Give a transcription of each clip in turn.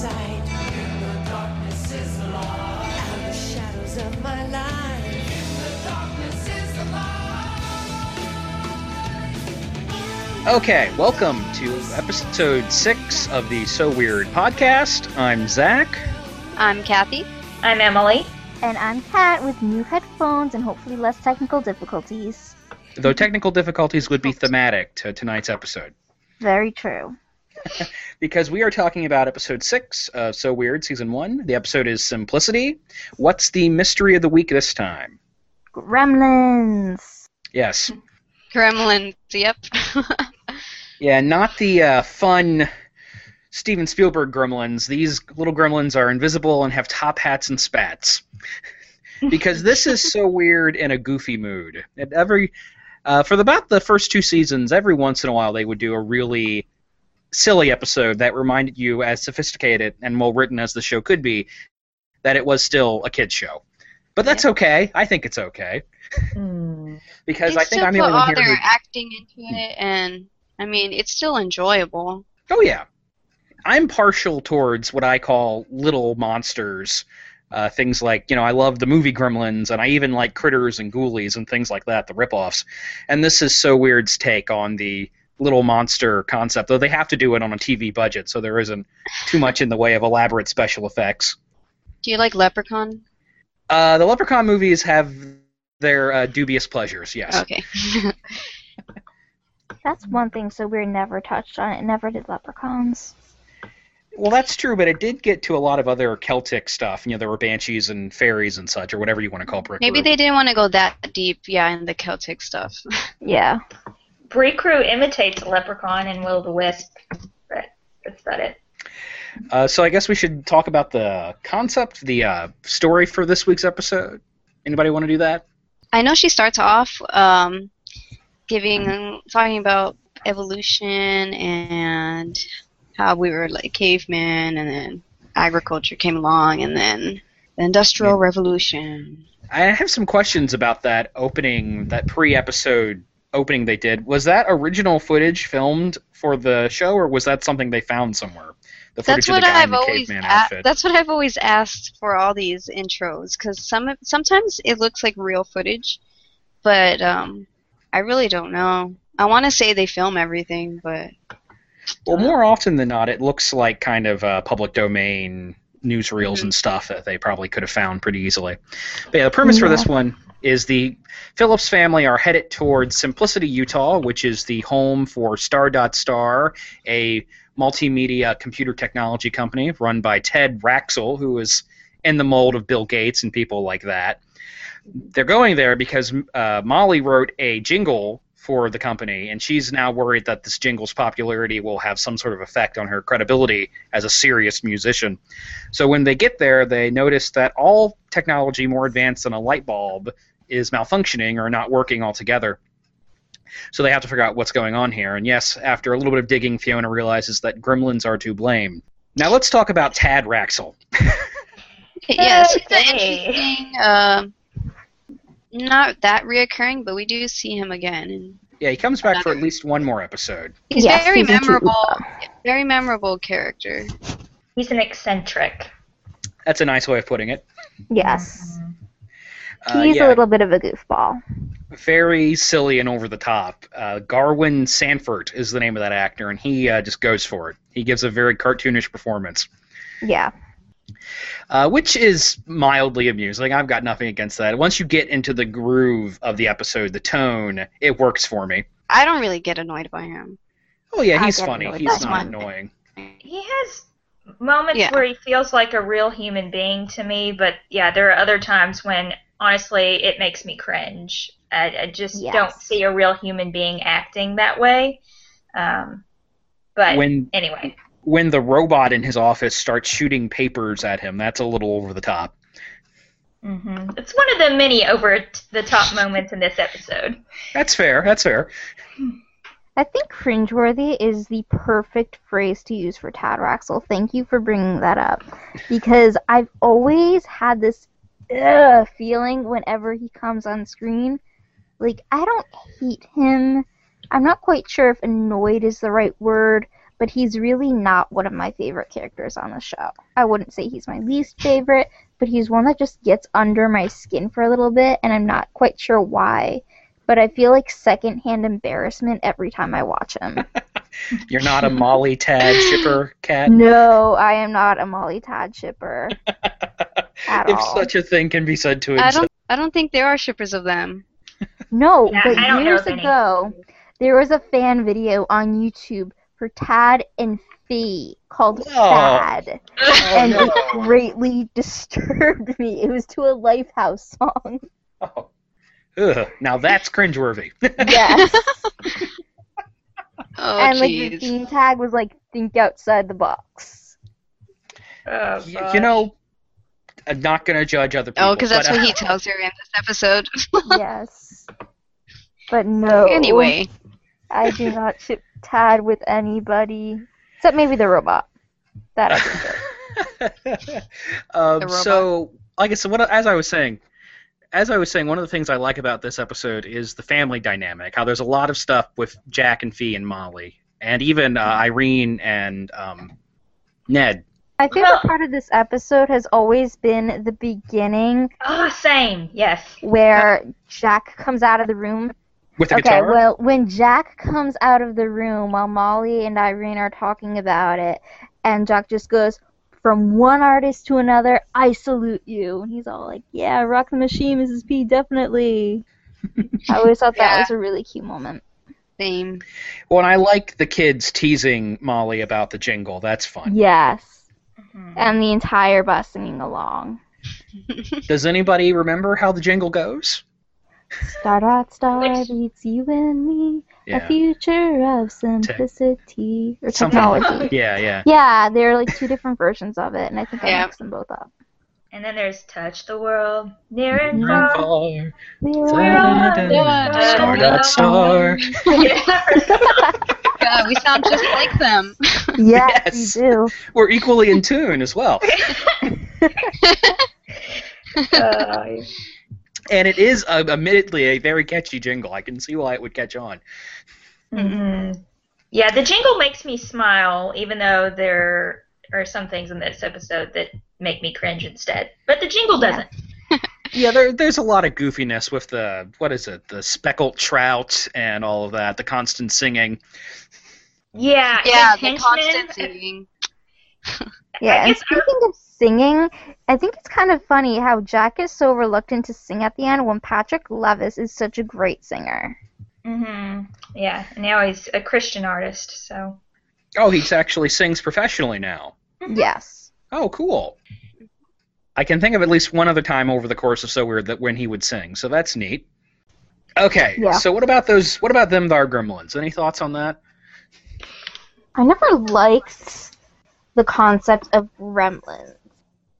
sight. In the darkness is the light. Out of the shadows of my life. In the darkness is the light. Okay, welcome to episode six of the So Weird podcast. I'm Zach. I'm Kathy. I'm Emily. And I'm Kat with new headphones and hopefully less technical difficulties. Though technical difficulties would be thematic to tonight's episode. Very true. because we are talking about episode six of So Weird, season one. The episode is Simplicity. What's the mystery of the week this time? Gremlins. Yes. Gremlins, yep. Yeah, not the uh, fun Steven Spielberg gremlins. These little gremlins are invisible and have top hats and spats. because this is so weird in a goofy mood. At every uh, for the, about the first two seasons, every once in a while they would do a really silly episode that reminded you, as sophisticated and well written as the show could be, that it was still a kids show. But that's okay. I think it's okay because they I think I'm the put only one all here their acting into it, and I mean, it's still enjoyable. Oh yeah, I'm partial towards what I call little monsters. Uh, things like you know I love the movie Gremlins, and I even like Critters and Ghoulies and things like that, the ripoffs. And this is So Weird's take on the little monster concept, though they have to do it on a TV budget, so there isn't too much in the way of elaborate special effects. Do you like Leprechaun? Uh, the Leprechaun movies have their uh, dubious pleasures, yes. Okay. That's one thing so we're never touched on. It never did leprechauns. Well, that's true, but it did get to a lot of other Celtic stuff. You know, there were banshees and fairies and such, or whatever you want to call it. Maybe they didn't want to go that deep, yeah, in the Celtic stuff. Yeah. Brie Crew imitates a leprechaun in Will o' the Wisp, but that's about it. Uh, so I guess we should talk about the concept, the uh, story for this week's episode. Anybody want to do that? I know she starts off um, giving, talking about evolution and how we were like cavemen, and then agriculture came along, and then the industrial Yeah. revolution. I have some questions about that opening, that pre-episode opening they did. Was that original footage filmed for the show, or was that something they found somewhere? The footage That's of what the guy in I've the always caveman a- outfit. that's what I've always asked for all these intros because some sometimes it looks like real footage, but um, I really don't know. I want to say they film everything, but Well, more often than not, it looks like kind of uh, public domain newsreels Mhm. and stuff that they probably could have found pretty easily. But yeah, the premise for this one is the Phillips family are headed towards Simplicity, Utah, which is the home for Star.Star, a multimedia computer technology company run by Tad Raxall, who is in the mold of Bill Gates and people like that. They're going there because uh, Molly wrote a jingle for the company, and she's now worried that this jingle's popularity will have some sort of effect on her credibility as a serious musician. So when they get there, they notice that all technology more advanced than a light bulb is malfunctioning or not working altogether. So they have to figure out what's going on here. And yes, after a little bit of digging, Fiona realizes that gremlins are to blame. Now let's talk about Tad Raxall. yes, it's an interesting. Um, not that reoccurring, but we do see him again, and Yeah, he comes back for at least one more episode. he's Yes, very season two. memorable. Very memorable character. He's an eccentric. That's a nice way of putting it. Yes. Uh, He's yeah. a little bit of a goofball. very silly and over the top. Uh, Garwin Sanford is the name of that actor, and he uh, just goes for it. He gives a very cartoonish performance, Yeah. uh, which is mildly amusing. I've got nothing against that. Once you get into the groove of the episode, the tone, it works for me. I don't really get annoyed by him. Oh yeah, he's funny. He's by not him. annoying. He has moments Yeah. where he feels like a real human being to me, but yeah, there are other times when honestly it makes me cringe. I, I just Yes. don't see a real human being acting that way. Um, but When anyway, when the robot in his office starts shooting papers at him, that's a little over the top. hmm it's one of the many over the top moments in this episode. That's fair. That's fair. I think cringeworthy is the perfect phrase to use for Tad Raxall. Thank you for bringing that up. Because I've always had this ugh, feeling whenever he comes on screen. Like, I don't hate him. I'm not quite sure if annoyed is the right word, but he's really not one of my favorite characters on the show. I wouldn't say he's my least favorite, but he's one that just gets under my skin for a little bit, and I'm not quite sure why. But I feel like secondhand embarrassment every time I watch him. You're not a Molly Tad shipper cat. no, I am not a Molly Tad shipper at if all. such a thing can be said to I exist. don't. I don't think there are shippers of them. No, Yeah, but I don't know years ago, there was a fan video on YouTube for Tad and Fee called Oh. Sad, and no. it greatly disturbed me. It was to a Lifehouse song. Oh. Ugh, now that's cringeworthy. Yes, Oh and like the theme tag was like "Think outside the box." Oh, Y- you know, I'm not gonna judge other people. Oh, because that's but, what uh, he tells her in this episode. yes, but no. anyway, I do not ship Tad with anybody except maybe the robot. That I can ship. um, The robot. so, like I said, what as I was saying, as I was saying, one of the things I like about this episode is the family dynamic. How there's a lot of stuff with Jack and Fee and Molly, and even uh, Irene and um, Ned. My favorite part of this episode has always been the beginning Oh, same. Yes. where Jack comes out of the room. With the Okay, guitar? well, when Jack comes out of the room while Molly and Irene are talking about it, and Jack just goes, From one artist to another, I salute you. And he's all like, Yeah, rock the machine, Mrs. P, definitely. I always thought that Yeah. was a really cute moment. same. Well, and I like the kids teasing Molly about the jingle. That's fun. Yes. Mhm. And the entire bus singing along. Does anybody remember how the jingle goes? Star dot star Which- beats you and me. A future of simplicity or Something technology. Yeah, yeah. Yeah, there are like two different versions of it, and I think I Yeah. mixed them both up. And then there's Touch the World, Near and Yeah. Far. Far. Yeah. Star dot star. God, we sound just like them. Yes, Yes. you do. We're equally in tune as well. Uh, And it is, uh, admittedly, a very catchy jingle. I can see why it would catch on. mhm. Yeah, the jingle makes me smile, even though there are some things in this episode that make me cringe instead. But the jingle doesn't. Yeah, there, there's a lot of goofiness with the, what is it, the speckled trout and all of that, the constant singing. Yeah, yeah, his the constant singing. Yeah, and guess I- speaking of singing, I think it's kind of funny how Jack is so reluctant to sing at the end when Patrick Levis is such a great singer. Mhm. Yeah, now he's a Christian artist, so. Oh, he actually sings professionally now. Yes. Oh, cool. I can think of at least one other time over the course of So Weird that when he would sing, so that's neat. Okay, Yeah. so what about those? What about them, thar gremlins? Any thoughts on that? I never liked the concept of gremlins.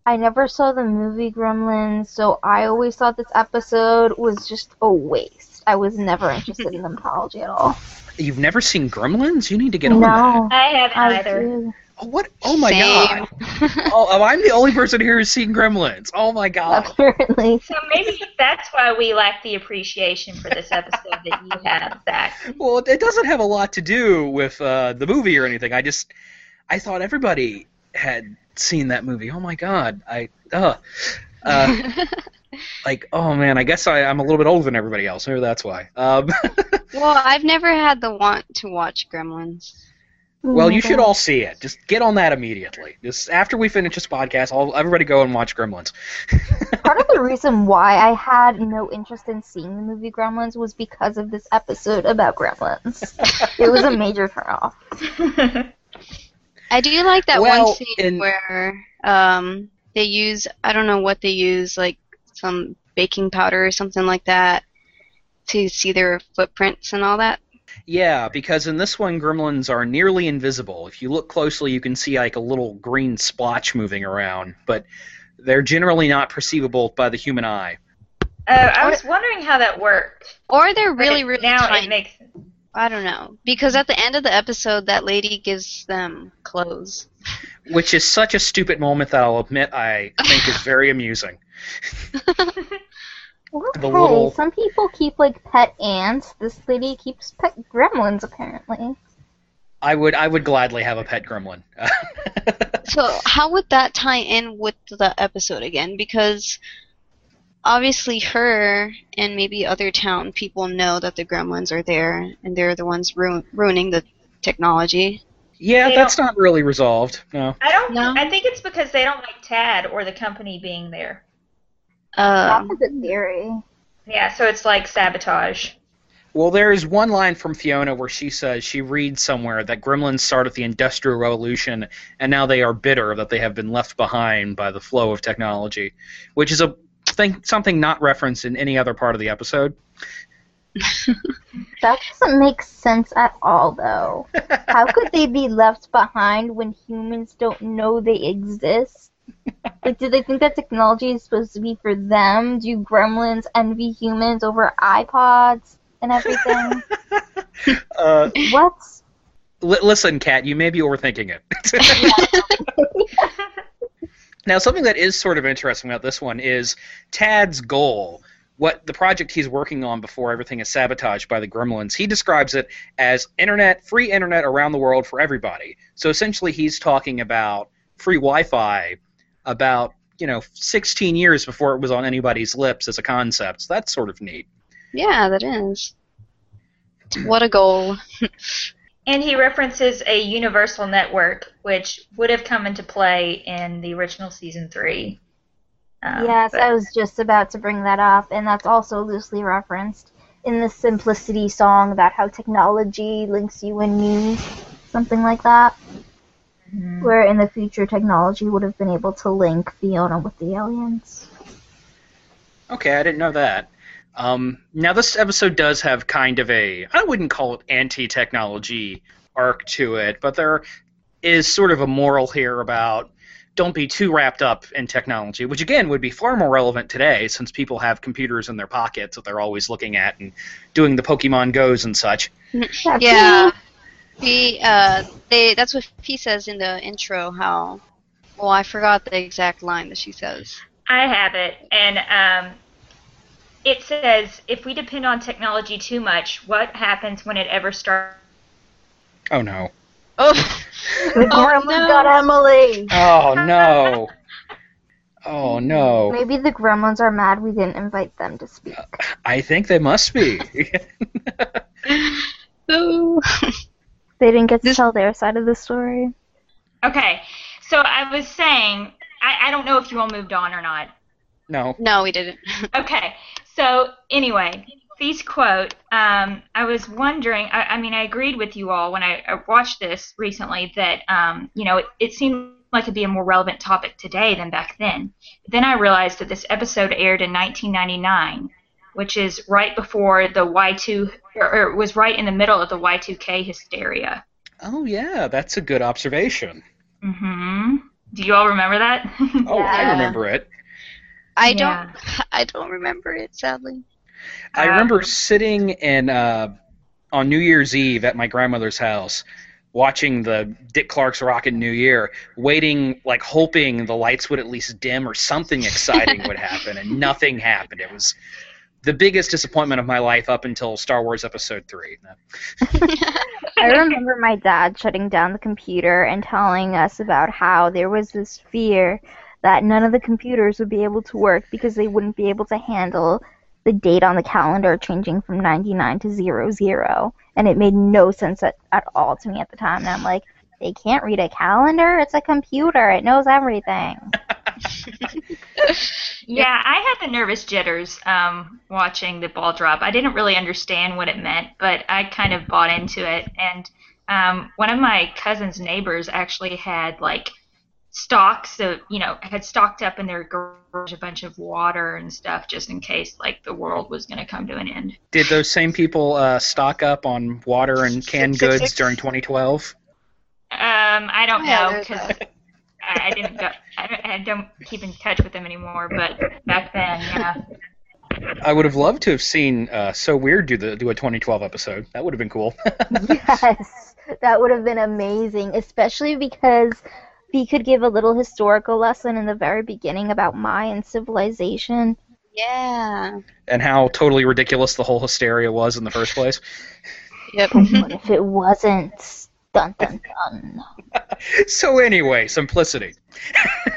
I never saw the movie Gremlins, so I always thought this episode was just a waste. I was never interested in the mythology at all. You've never seen Gremlins? You need to get on that. No, I haven't I either. do. Oh, what? Oh my Same. god! Oh, oh, I'm the only person here who's seen Gremlins. Oh my god! Apparently. So maybe that's why we lack the appreciation for this episode that you have, Zach. Well, it doesn't have a lot to do with uh, the movie or anything. I just, I thought everybody had seen that movie. Oh my god! I, uh, uh, like, oh man, I guess I, I'm a little bit older than everybody else. Maybe that's why. Um, well, I've never had the want to watch Gremlins. Well, you should all see it. Just get on that immediately. Just after we finish this podcast, all everybody go and watch Gremlins. Part of the reason why I had no interest in seeing the movie Gremlins was because of this episode about Gremlins. it was a major turnoff. I do like that Well, one scene in- where um, they use I don't know what they use like some baking powder or something like that to see their footprints and all that. Yeah, because in this one, gremlins are nearly invisible. If you look closely, you can see like a little green splotch moving around, but they're generally not perceivable by the human eye. Uh, I was wondering how that worked. Or they're really really now tiny. it makes I don't know because at the end of the episode, that lady gives them clothes. Which is such a stupid moment that I'll admit I think is very amusing. Well, The little- some people keep like pet ants. This lady keeps pet gremlins apparently. I would I would gladly have a pet gremlin. So how would that tie in with the episode again? Because obviously her and maybe other town people know that the gremlins are there and they're the ones ru- ruining the technology. yeah, They that's not really resolved. No. I don't. No. I think it's because they don't like Tad or the company being there. Um, That's a good theory. Yeah, so it's like sabotage. Well, there is one line from Fiona where she says she reads somewhere that gremlins started the Industrial Revolution and now they are bitter that they have been left behind by the flow of technology, which is a thing something not referenced in any other part of the episode. That doesn't make sense at all, though. How could they be left behind when humans don't know they exist? Like, do they think that technology is supposed to be for them? Do gremlins envy humans over iPods and everything? Uh, what? li- listen, Kat, you may be overthinking it. now, something that is sort of interesting about this one is Tad's goal. What the project he's working on before everything is sabotaged by the gremlins, he describes it as internet, free internet around the world for everybody. So essentially, he's talking about free Wi-Fi about you know 16 years before it was on anybody's lips as a concept. So that's sort of neat. yeah, that is. What a goal. And he references a universal network, which would have come into play in the original season three. Um, Yes, but- I was just about to bring that up, and that's also loosely referenced in the Simplicity song about how technology links you and me, something like that. Mhm. Where in the future, technology would have been able to link Fiona with the aliens. Okay, I didn't know that. Um, now this episode does have kind of a I wouldn't call it anti-technology arc to it, but there is sort of a moral here about don't be too wrapped up in technology, which again would be far more relevant today since people have computers in their pockets that they're always looking at and doing the Pokemon Goes and such. Yeah. He uh they that's what he says in the intro how well I forgot the exact line that she says. I have it, and um, it says if we depend on technology too much, what happens when it ever starts? Oh no. Oh The Oh, gremlins no. got Emily! Oh no. Oh no. Maybe the gremlins are mad we didn't invite them to speak. I think they must be. no. They didn't get to This- tell their side of the story. Okay, so I was saying, I, I don't know if you all moved on or not. no. No, we didn't. Okay, so anyway, Feast quote. Um, I was wondering. I, I mean, I agreed with you all when I, I watched this recently that um, you know it, it seemed like it'd be a more relevant topic today than back then. But then I realized that this episode aired in 1999, which is right before the Y2, or, or was right in the middle of the Y2K hysteria. Oh yeah, that's a good observation. hmm Do you all remember that? Oh, I remember it. I Yeah. don't I don't remember it sadly. I Um, remember sitting in uh, on New Year's Eve at my grandmother's house, watching the Dick Clark's Rocket New Year, waiting, like hoping the lights would at least dim or something exciting would happen, and nothing happened. It was the biggest disappointment of my life up until Star Wars Episode Three. I remember my dad shutting down the computer and telling us about how there was this fear that none of the computers would be able to work because they wouldn't be able to handle the date on the calendar changing from 99 to 00. And it made no sense at, at all to me at the time. And I'm like, they can't read a calendar? It's a computer. It knows everything. Yeah, I had the nervous jitters um, watching the ball drop. I didn't really understand what it meant, but I kind of bought into it. And um, one of my cousin's neighbors actually had like stocks of, you know, had stocked up in their garage a bunch of water and stuff just in case like the world was going to come to an end. Did those same people uh, stock up on water and canned goods during 2012? Um, I don't Yeah, know because that. I, I didn't go. I don't, I don't keep in touch with them anymore. But back then, yeah. I would have loved to have seen uh, So Weird do the do a 2012 episode. That would have been cool. yes, that would have been amazing, especially because he could give a little historical lesson in the very beginning about Mayan civilization. Yeah. and how totally ridiculous the whole hysteria was in the first place. Yep. What if it wasn't? Dun dun dun. So anyway, simplicity.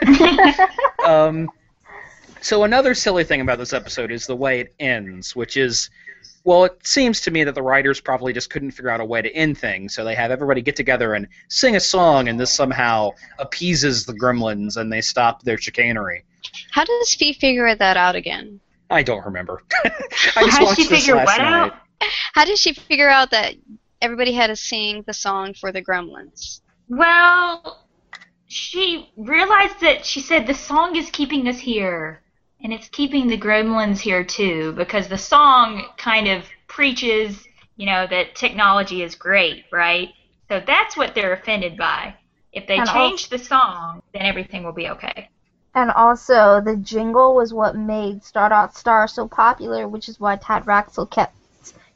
um, so another silly thing about this episode is the way it ends, which is, well, it seems to me that the writers probably just couldn't figure out a way to end things, so they have everybody get together and sing a song, and this somehow appeases the gremlins, and they stop their chicanery. How does Fee figure that out again? I don't remember. I just How did watched she this figure last what night. out? How did she figure out that everybody had to sing the song for the gremlins? Well, she realized that she said the song is keeping us here, and it's keeping the gremlins here too, because the song kind of preaches, you know, that technology is great, right? So that's what they're offended by. If they And change the song, then everything will be okay. And also, the jingle was what made Star Dot Star so popular, which is why Tad Raxall kept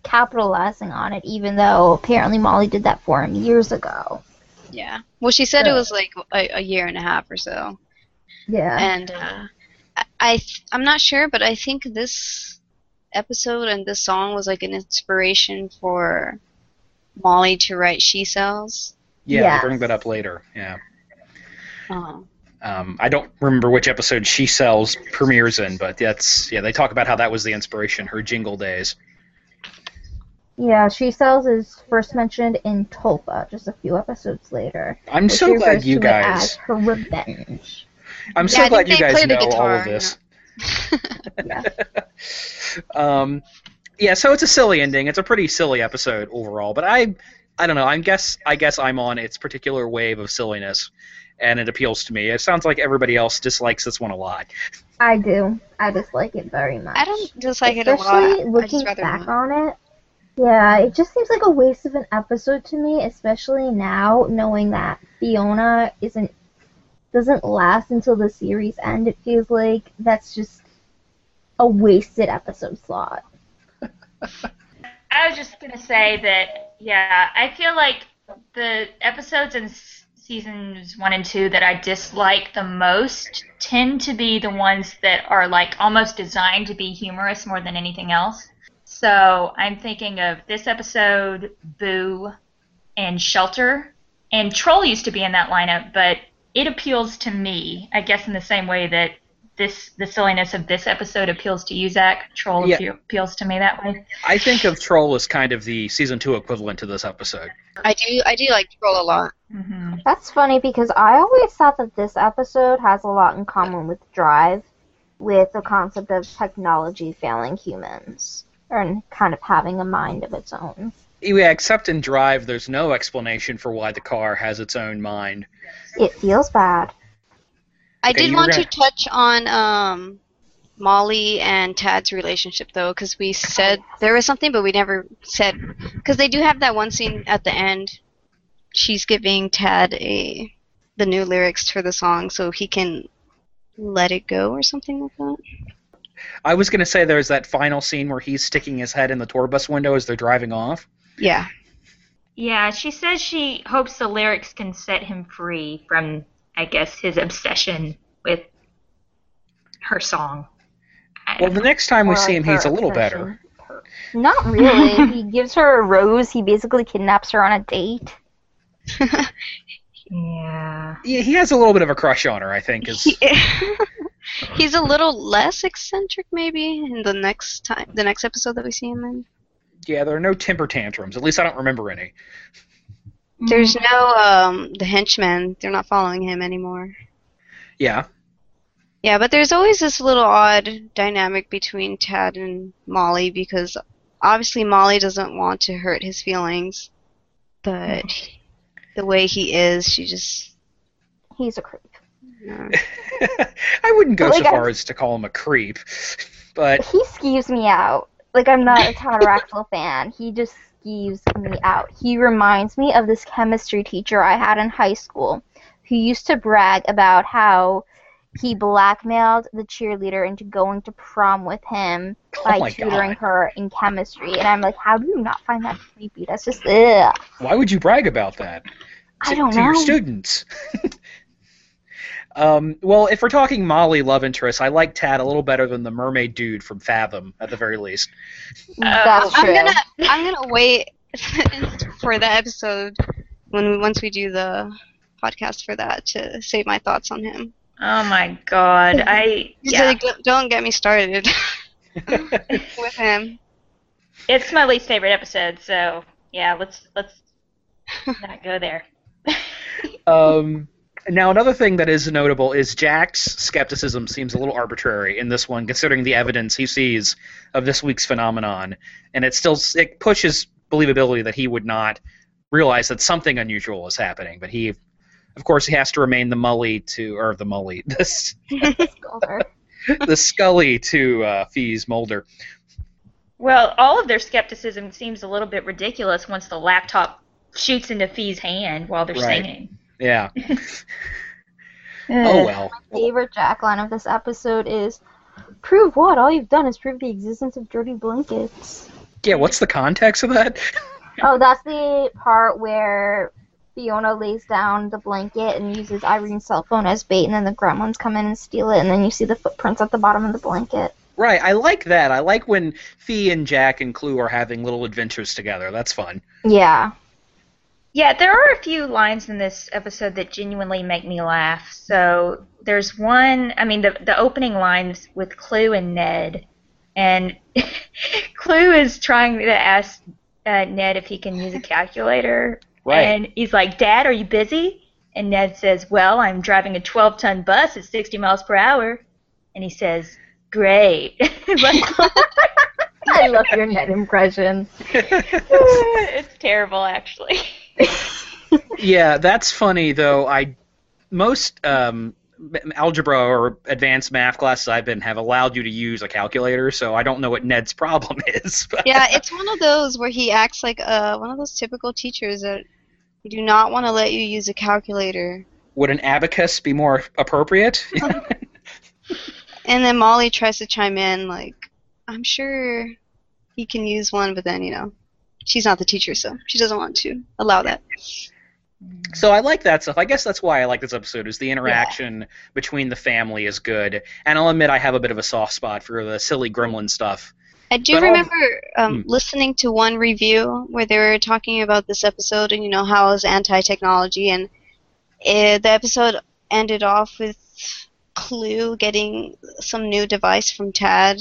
capitalizing on it, even though apparently Molly did that for him years ago. Yeah. Well, she said it was like a, a year and a half or so, Yeah. and uh, I, I th- I'm not sure, but I think this episode and this song was like an inspiration for Molly to write "She Sells." Yeah, Yes. they bring that up later. Yeah. Uh, Um, I don't remember which episode She Sells premieres in, but that's yeah. They talk about how that was the inspiration, her jingle days. Yeah, She Sells is first mentioned in Tulpa, just a few episodes later. I'm so she glad you to it as guys. her revenge. I'm so I glad you guys play the know all of this. Yeah. Um, yeah, so it's a silly ending. It's a pretty silly episode overall, but I, I don't know. I guess I guess I'm on its particular wave of silliness, and it appeals to me. It sounds like everybody else dislikes this one a lot. I do. I dislike it very much. I don't dislike it a lot. Especially looking back not. on it. Yeah, it just seems like a waste of an episode to me, especially now knowing that Fiona isn't doesn't last until the series end. It feels like that's just a wasted episode slot. I was just gonna say that, yeah, I feel like the episodes in seasons one and two that I dislike the most tend to be the ones that are like almost designed to be humorous more than anything else. So I'm thinking of this episode, Boo, and Shelter, and Troll used to be in that lineup, but it appeals to me, I guess, in the same way that this the silliness of this episode appeals to you, Zach. Troll Yeah. appeals to me that way. I think of Troll as kind of the season two equivalent to this episode. I do. I do like Troll a lot. hmm That's funny because I always thought that this episode has a lot in common with Drive, with the concept of technology failing humans, and kind of having a mind of its own. Yeah, except in Drive, there's no explanation for why the car has its own mind. It feels bad. I Okay, did want gonna- to touch on um, Molly and Tad's relationship though, because we said there was something, but we never said because they do have that one scene at the end. She's giving Tad a the new lyrics for the song so he can let it go or something like that. I was going to say there's that final scene where he's sticking his head in the tour bus window as they're driving off. Yeah. Yeah, she says she hopes the lyrics can set him free from, I guess, his obsession with her song. I Well, the next time we see him, he's a little obsession. better. Not really. he gives her a rose. He basically kidnaps her on a date. yeah. yeah. he has a little bit of a crush on her, I think. Is He- He's a little less eccentric maybe in the next time the next episode that we see him in. yeah, there are no temper tantrums. At least I don't remember any. There's no um the henchmen. They're not following him anymore. Yeah, Yeah, but there's always this little odd dynamic between Tad and Molly because obviously Molly doesn't want to hurt his feelings, but the way he is, she just. He's a creep. I wouldn't go Like, so I- far as to call him a creep, but He skeeves me out. Like I'm not a pterodactyl fan. He just skeeves me out. He reminds me of this chemistry teacher I had in high school who used to brag about how he blackmailed the cheerleader into going to prom with him oh by oh my tutoring god, her in chemistry. And I'm like, how do you not find that creepy? That's just ugh. why would you brag about that? I to, don't to know. your students. um, well, if we're talking Molly love interest, I like Tad a little better than the mermaid dude from Fathom, at the very least. That's true. I'm gonna I'm gonna wait for the episode when we, once we do the podcast for that to save my thoughts on him. Oh my god. I Yeah. yeah. Don't- don't get me started with him. It's my least favorite episode, so yeah, let's let's not go there. Um, now, another thing that is notable is Jack's skepticism seems a little arbitrary in this one, considering the evidence he sees of this week's phenomenon, and it still it pushes believability that he would not realize that something unusual is happening. But he, of course, he has to remain the Mully to or the Mully, this the Scully to uh, Fee's Mulder. Well, all of their skepticism seems a little bit ridiculous once the laptop shoots into Fee's hand while they're Right. singing. Yeah. Oh well. favorite Jack line of this episode is Prove what? All you've done is prove the existence of dirty blankets. Yeah. What's the context of that? Oh, that's the part where Fiona lays down the blanket and uses Irene's cell phone as bait, and then the gremlins come in and steal it, and then you see the footprints at the bottom of the blanket. Right. I like that. I like when Fee and Jack and Clu are having little adventures together. That's fun. Yeah. Yeah, there are a few lines in this episode that genuinely make me laugh. So there's one, I mean, the the opening lines with Clu and Ned, and Clu is trying to ask uh, Ned if he can use a calculator, Right. and he's like, "Dad, are you busy?" And Ned says, "Well, I'm driving a 12-ton bus at 60 miles per hour," and he says, "Great." I love your Ned impression. it's terrible, actually. yeah, that's funny though. I most um, algebra or advanced math classes I've been have allowed you to use a calculator, so I don't know what Ned's problem is. but- Yeah, it's one of those where he acts like uh, one of those typical teachers that do not want to let you use a calculator. Would an abacus be more appropriate? And then Molly tries to chime in, like, I'm sure he can use one, but then, you know, she's not the teacher, so she doesn't want to allow that. so I like that stuff. I guess that's why I like this episode. Is the interaction between the family is good, and I'll admit I have a bit of a soft spot for the silly gremlin stuff. I do But remember um, Hmm. listening to one review where they were talking about this episode and, you know, how it was anti technology, and uh the episode ended off with Clu getting some new device from Tad.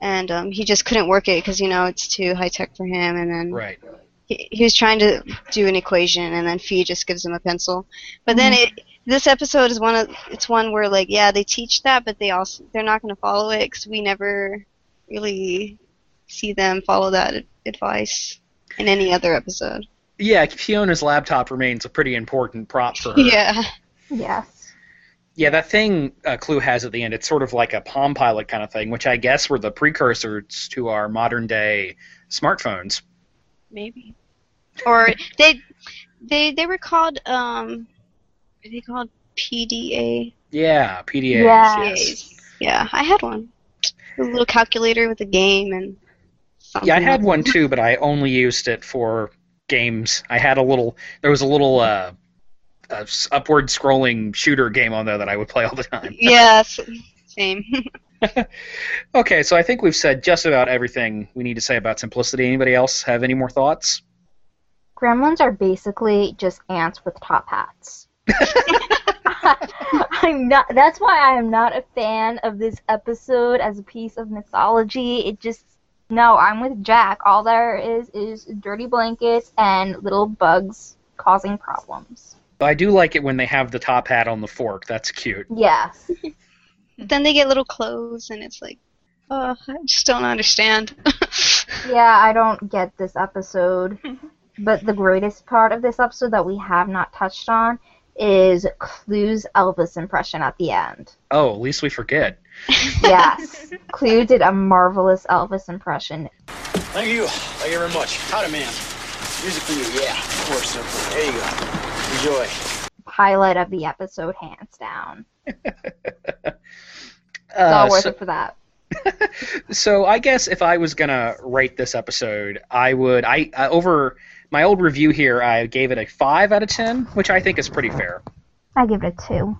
And um, he just couldn't work it because you know it's too high tech for him. And then Right. he, he was trying to do an equation and then Fee just gives him a pencil. But then it this episode is one of it's one where like yeah they teach that but they also they're not going to follow it because we never really see them follow that advice in any other episode. Yeah, Fiona's laptop remains a pretty important prop for her. Yeah. Yes. Yeah, that thing uh, Clu has at the end, it's sort of like a Palm Pilot kind of thing, which I guess were the precursors to our modern day smartphones. Maybe. Or they they they were called um are they called PDA? Yeah, PDAs. Yeah. Yes. Yeah, I had one. A little calculator with a game and Yeah, I had else. one too, but I only used it for games. I had a little, there was a little uh, s- upward scrolling shooter game on there that I would play all the time. yes, same. Okay, so I think we've said just about everything we need to say about simplicity. Anybody else have any more thoughts? Gremlins are basically just ants with top hats. I'm not. That's why I am not a fan of this episode as a piece of mythology. It just no. I'm with Jack. All there is is dirty blankets and little bugs causing problems. I do like it when they have the top hat on the fork. That's cute. Yeah. then they get little clothes and it's like oh, I just don't understand. Yeah, I don't get this episode. but the greatest part of this episode that we have not touched on is Clu's Elvis impression at the end. Oh, at least we forget. Yes. Clue did a marvelous Elvis impression. Thank you. Thank you very much. Howdy, man. Music for you. Yeah, of course. Simple. There you go. Enjoy. Highlight of the episode, hands down. It's Uh, all worth so, it for that. so I guess if I was gonna rate this episode, I would I uh, over my old review here, I gave it a five out of ten, which I think is pretty fair. I give it a two.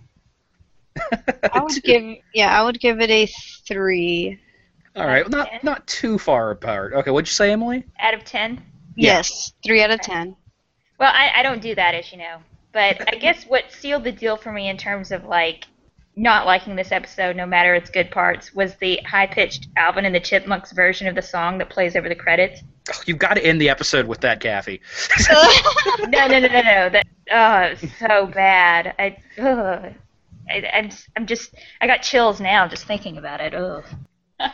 I would give yeah, I would give it a three. All right, not not too far apart. Okay, what'd you say, Emily? Out of ten. Yeah. Yes, three out of ten. Well, I, I don't do that, as you know. But I guess what sealed the deal for me in terms of like not liking this episode, no matter its good parts, was the high-pitched Alvin and the Chipmunks version of the song that plays over the credits. Oh, you've got to end the episode with that, Kathy. no, no, no, no, no. That oh, so bad. I, ugh. I, I'm, I'm just, I got chills now just thinking about it. Ugh.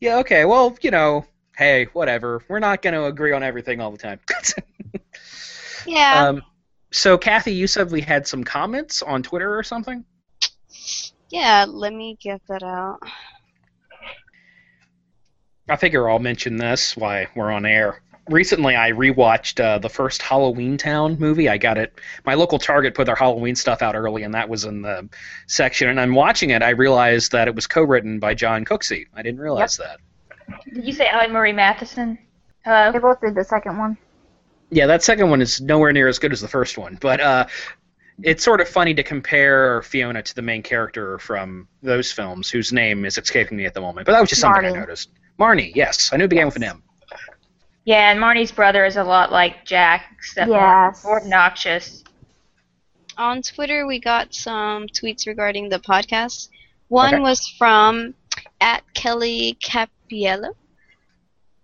yeah, okay. Well, you know, hey, whatever. We're not going to agree on everything all the time. yeah. um, so, Kathy, you said we had some comments on Twitter or something? yeah, let me get that out. I figure I'll mention this while we're on air. Recently, I rewatched uh, the first Halloweentown movie. I got it. My local Target put their Halloween stuff out early, and that was in the section. And I'm watching it. I realized that it was co-written by Jon Cooksey. I didn't realize that. Did you say Ali Marie Matheson? Hello. They both did the second one. Yeah, that second one is nowhere near as good as the first one, but uh, it's sort of funny to compare Fiona to the main character from those films, whose name is escaping me at the moment. But that was just something I noticed. Marnie, yes, I knew it began with an M. Yeah, and Marnie's brother is a lot like Jack, except more- Yes. more obnoxious. On Twitter, we got some tweets regarding the podcast. One Okay. was from at Kelly Capiello.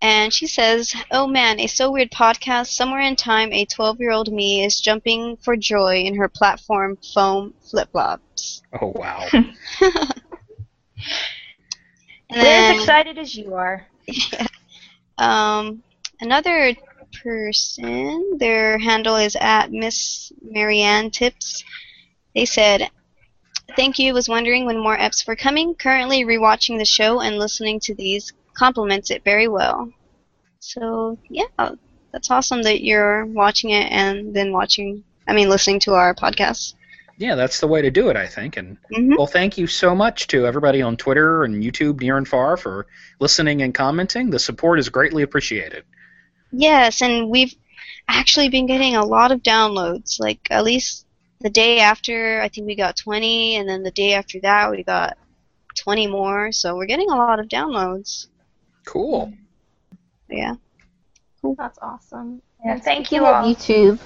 And she says, Oh man, a so weird podcast. Somewhere in time, a 12 year old me is jumping for joy in her platform foam flip flops. Oh wow. And We're as excited as you are. um, another person, their handle is at Miss Marianne Tips. They said, Thank you. Was wondering when more eps were coming. Currently rewatching the show and listening to these. Compliments it very well. So yeah, that's awesome that you're watching it and then watching. I mean, listening to our podcast. yeah, that's the way to do it, I think. And hmm well, thank you so much to everybody on Twitter and YouTube, near and far, for listening and commenting. The support is greatly appreciated. Yes, and we've actually been getting a lot of downloads. Like at least the day after, I think we got 20, and then the day after that, we got 20 more. So we're getting a lot of downloads. Cool. Yeah. That's awesome. Yeah, And thank you all. YouTube.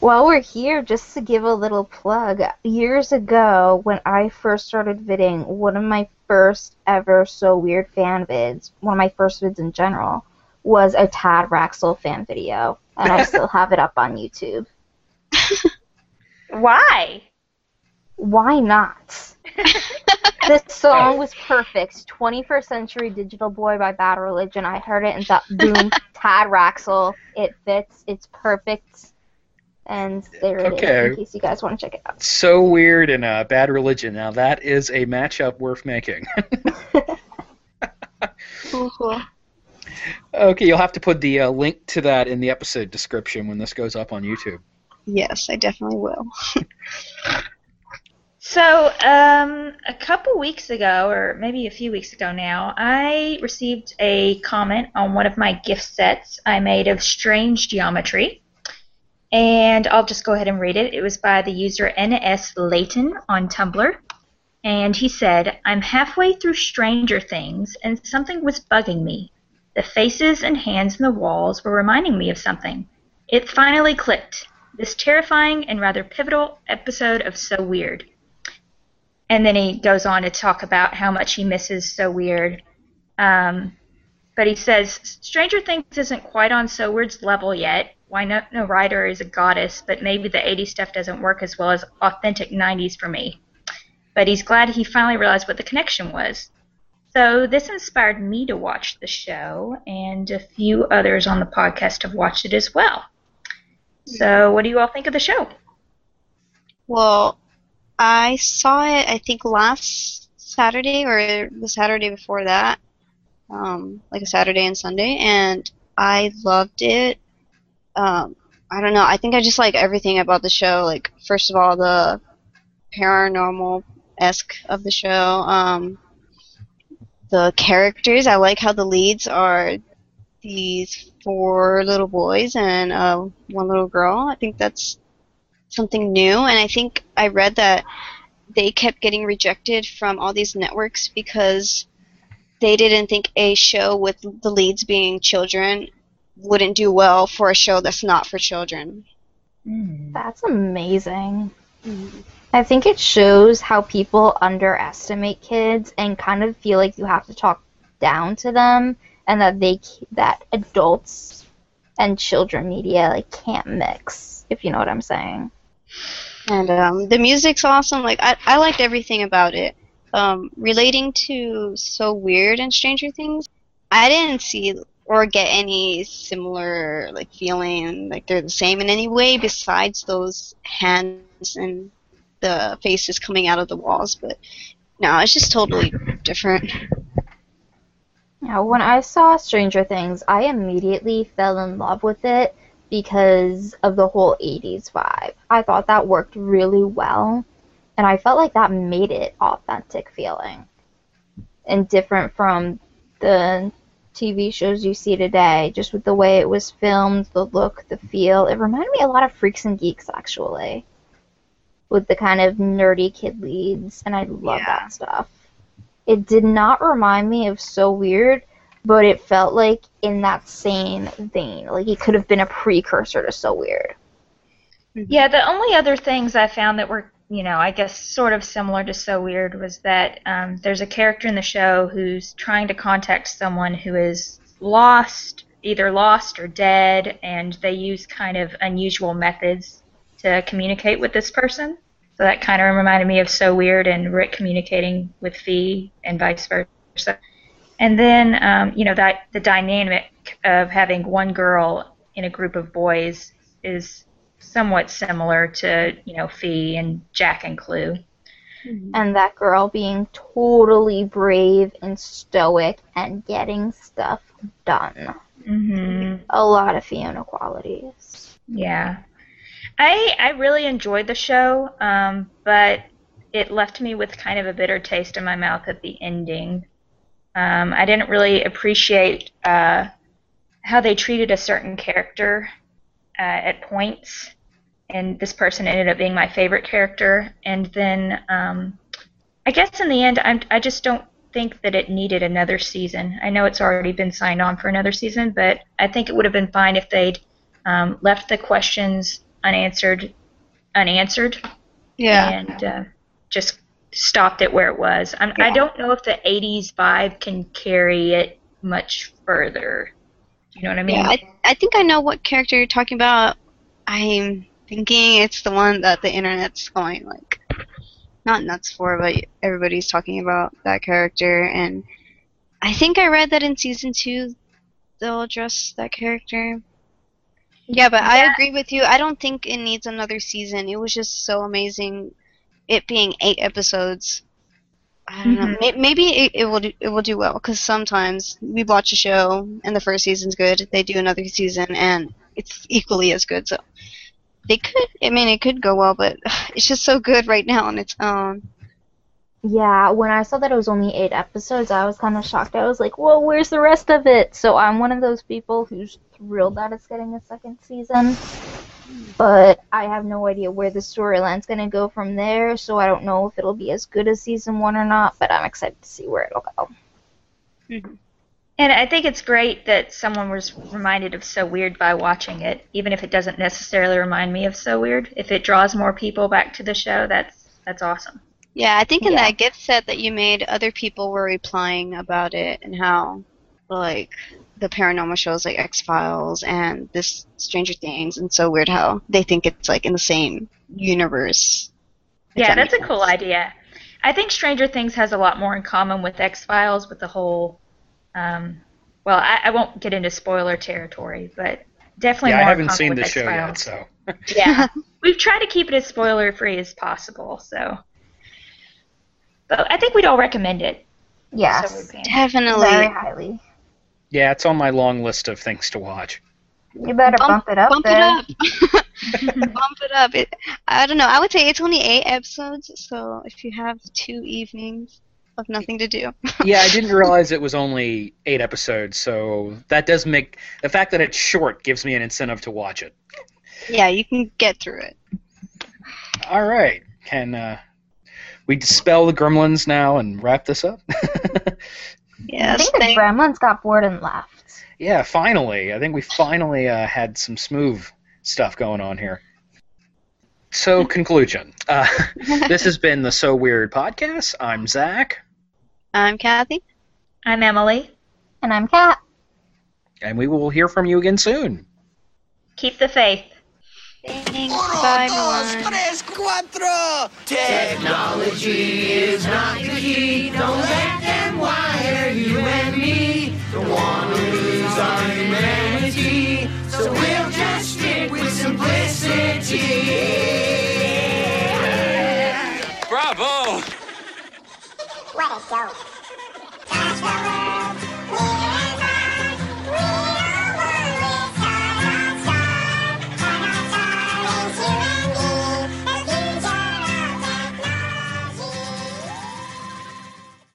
While we're here, just to give a little plug, years ago when I first started vidding, one of my first ever So Weird fan vids, one of my first vids in general, was a Tad Raxall fan video. And I still have it up on YouTube. Why? Why not? this song was perfect. 21st Century Digital Boy by Bad Religion. I heard it and thought, boom, Tad Raxall. It fits. It's perfect. And there it is, Okay. in case you guys want to check it out. So weird and uh, bad religion. Now that is a matchup worth making. Cool, cool. okay, you'll have to put the uh, link to that in the episode description when this goes up on YouTube. Yes, I definitely will. So, um, a couple weeks ago, or maybe a few weeks ago now, I received a comment on one of my gift sets I made of strange geometry. And I'll just go ahead and read it. It was by the user NS Layton on Tumblr. And he said, I'm halfway through Stranger Things, and something was bugging me. The faces and hands in the walls were reminding me of something. It finally clicked. This terrifying and rather pivotal episode of So Weird. And then he goes on to talk about how much he misses So Weird. Um, but he says Stranger Things isn't quite on So Weird's level yet. Why no, no writer is a goddess, but maybe the 80s stuff doesn't work as well as authentic 90s for me. But he's glad he finally realized what the connection was. So this inspired me to watch the show, and a few others on the podcast have watched it as well. So what do you all think of the show? Well, I saw it, I think, last Saturday or the Saturday before that. Um, like a Saturday and Sunday, and I loved it. Um, I don't know. I think I just like everything about the show. Like, first of all, the paranormal esque of the show. Um, the characters. I like how the leads are these four little boys and uh, one little girl. I think that's something new. And I think I read that they kept getting rejected from all these networks because they didn't think a show with the leads being children wouldn't do well for a show that's not for children. Hmm. That's amazing. Mm-hmm. I think it shows how people underestimate kids and kind of feel like you have to talk down to them and that they that adults and children media like can't mix if you know what I'm saying. And um, the music's awesome. Like I, I liked everything about it. Um, relating to So Weird and Stranger Things, I didn't see or get any similar like feeling like they're the same in any way besides those hands and the faces coming out of the walls. But no, it's just totally different. Yeah, when I saw Stranger Things, I immediately fell in love with it because of the whole 80s vibe. I thought that worked really well, and I felt like that made it authentic feeling and different from the TV shows you see today, just with the way it was filmed, the look, the feel. It reminded me a lot of Freaks and Geeks, actually, with the kind of nerdy kid leads, and I love Yeah. that stuff. It did not remind me of So Weird, but it felt like in that same vein. Like it could have been a precursor to So Weird. Yeah, the only other things I found that were, you know, I guess sort of similar to So Weird was that um, there's a character in the show who's trying to contact someone who is lost, either lost or dead, and they use kind of unusual methods to communicate with this person. So that kind of reminded me of So Weird and Rick communicating with Fi and vice versa. And then, um, you know, that the dynamic of having one girl in a group of boys is somewhat similar to, you know, Fi and Jack and Clu. And that girl being totally brave and stoic and getting stuff done. Mm-hmm. A lot of Fiona qualities. Yeah. I I really enjoyed the show, um, but it left me with kind of a bitter taste in my mouth at the ending. Um, I didn't really appreciate uh, how they treated a certain character uh, at points, and this person ended up being my favorite character. And then um, I guess in the end, I'm, I just don't think that it needed another season. I know it's already been signed on for another season, but I think it would have been fine if they'd um, left the questions unanswered, unanswered, Yeah. and uh, just stopped it where it was. I'm, I don't know if the '80s vibe can carry it much further. You know what I mean? Yeah, I, I think I know what character you're talking about. I'm thinking it's the one that the internet's going like not nuts for, but everybody's talking about that character. And I think I read that in season two they'll address that character. Yeah, but I agree with you. I don't think it needs another season. It was just so amazing. It being eight episodes. I don't know. Mhm. May- Maybe it, it will do, it will do well because sometimes we watch a show and the first season's good. They do another season and it's equally as good. So they could. I mean, it could go well, but it's just so good right now on its own. Yeah, when I saw that it was only eight episodes, I was kind of shocked. I was like, "Whoa, where's the rest of it?" So I'm one of those people who's thrilled that it's getting a second season, but I have no idea where the storyline's gonna go from there. So I don't know if it'll be as good as season one or not. But I'm excited to see where it'll go. Mm-hmm. And I think it's great that someone was reminded of So Weird by watching it, even if it doesn't necessarily remind me of So Weird. If it draws more people back to the show, that's that's awesome. Yeah, I think in Yeah. that gift set that you made, other people were replying about it and how, like, the paranormal shows like X Files and this Stranger Things, and so weird how they think it's like in the same universe. Yeah, that that's a cool idea. I think Stranger Things has a lot more in common with X Files with the whole. Um, well, I, I won't get into spoiler territory, but definitely yeah, I more in haven't common seen with the show yet, X-Files. so Yeah, we've tried to keep it as spoiler free as possible. So, but I think we'd all recommend it. Yes, So Definitely. very highly. Yeah, it's on my long list of things to watch. You better bump, it up Bump there. it up. bump it up. It, I don't know. I would say it's only eight episodes, so if you have two evenings of nothing to do. yeah, I didn't realize it was only eight episodes, so that does make the fact that it's short gives me an incentive to watch it. yeah, you can get through it. All right, can uh, we dispel the gremlins now and wrap this up? I Yes. think the gremlins got bored and left. Yeah, finally. I think we finally uh, had some smooth stuff going on here. So, conclusion. Uh, this has been the So Weird podcast. I'm Zach, I'm Kathy. I'm Emily. And I'm Kat. and we will hear from you again soon. Keep the faith. Thanks. Bye, everyone. tres, cuatro. Technology is not the key. Don't let them you and me our humanity, so we'll just stick with simplicity. Bravo! What a joke.